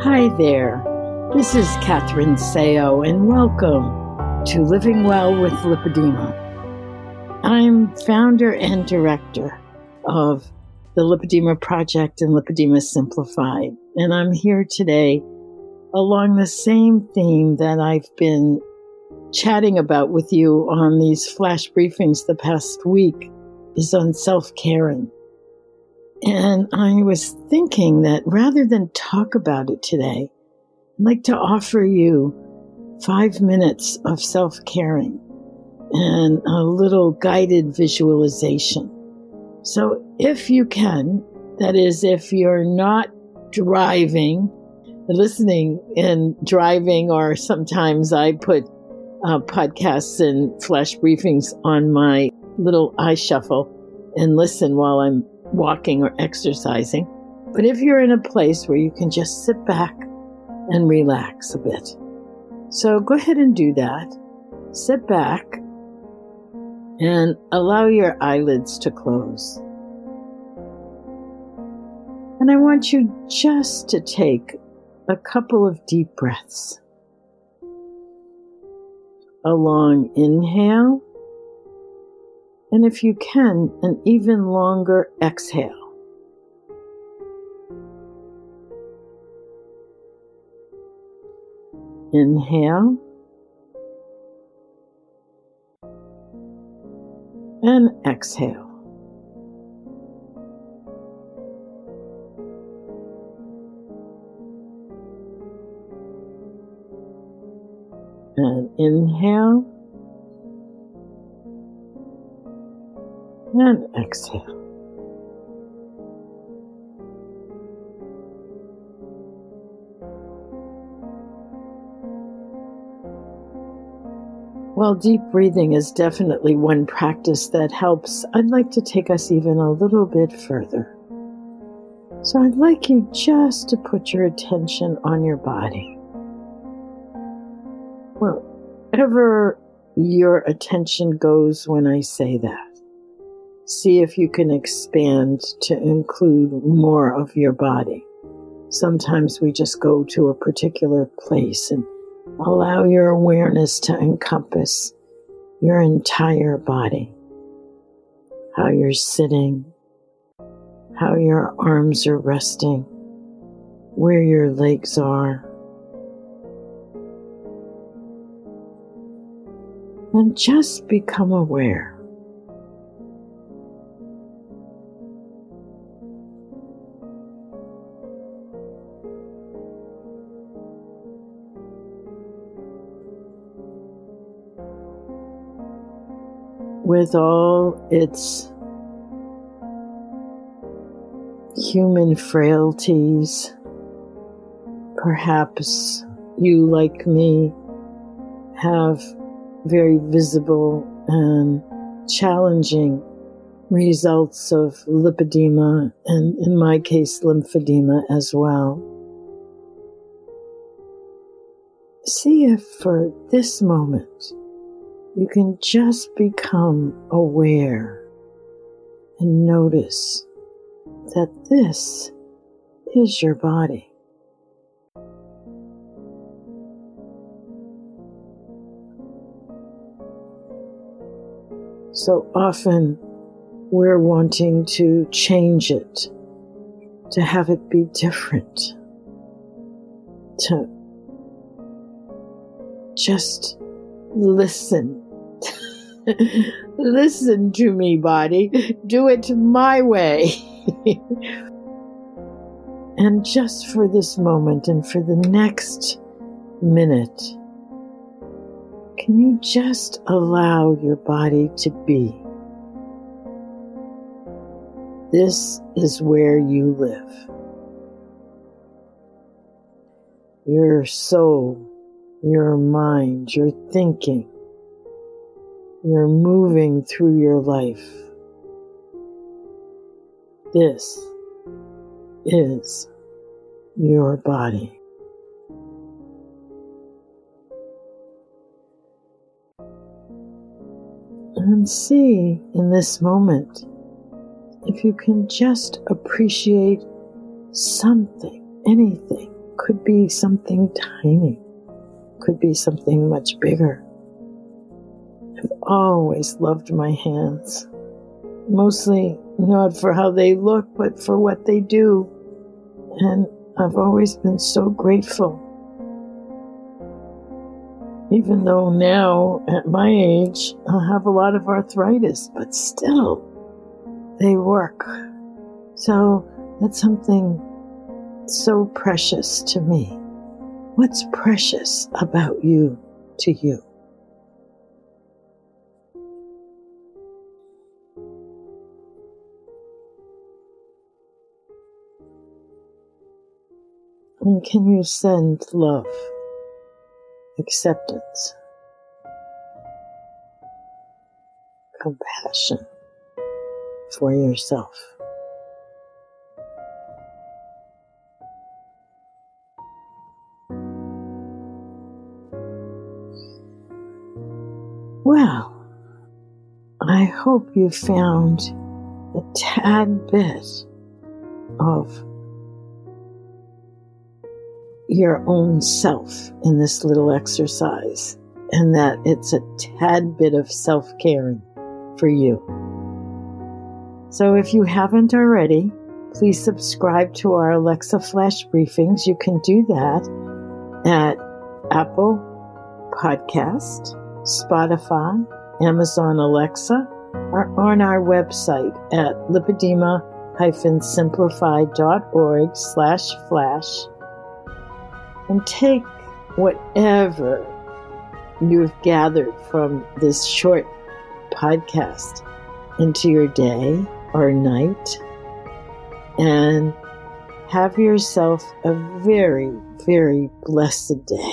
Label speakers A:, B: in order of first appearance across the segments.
A: Hi there. This is Catherine Seo, and welcome to Living Well with Lipedema. I'm founder and director of the Lipedema Project and Lipedema Simplified, and I'm here today along the same theme that I've been chatting about with you on these flash briefings the past week is on self caring. And I was thinking that rather than talk about it today, I'd like to offer you five minutes of self caring and a little guided visualization. So if you can, that is, if you're not driving, listening and driving, or sometimes I put uh, podcasts and flash briefings on my little iShuffle and listen while I'm walking or exercising. But if you're in a place where you can just sit back and relax a bit. So go ahead and do that. Sit back and allow your eyelids to close. And I want you just to take a couple of deep breaths. A long inhale, and if you can, an even longer exhale. Inhale. And exhale. And inhale. And exhale. While deep breathing is definitely one practice that helps, I'd like to take us even a little bit further. So I'd like you just to put your attention on your body. Wherever your attention goes when I say that, see if you can expand to include more of your body. Sometimes we just go to a particular place and Allow your awareness to encompass your entire body. How you're sitting, how your arms are resting, where your legs are. And just become aware. With all its human frailties. Perhaps you, like me, have very visible and challenging results of lipedema and, in my case, lymphedema as well. See if for this moment you can just become aware and notice that this is your body. So often we're wanting to change it, to have it be different, to just listen Listen to me, body. Do it my way. and just for this moment and for the next minute, can you just allow your body to be? This is where you live. Your soul, your mind, your thinking, you're moving through your life. This is your body. And see in this moment if you can just appreciate something, anything, could be something tiny, could be something much bigger. I've always loved my hands, mostly not for how they look, but for what they do. And I've always been so grateful. Even though now, at my age, I have a lot of arthritis, but still, they work. So that's something so precious to me. What's precious about you to you? And can you send love, acceptance, compassion for yourself? I hope you found a tad bit of your own self in this little exercise and that it's a tad bit of self caring for you. So if you haven't already, please subscribe to our Alexa Flash briefings. You can do that at Apple Podcast, Spotify, Amazon Alexa, or on our website at lipedema-simplified.org slash flash and take whatever you've gathered from this short podcast into your day or night and have yourself a very, very blessed day.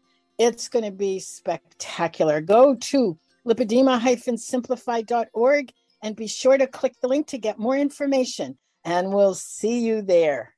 A: It's going to be spectacular. Go to lipedema-simplified.org and be sure to click the link to get more information. And we'll see you there.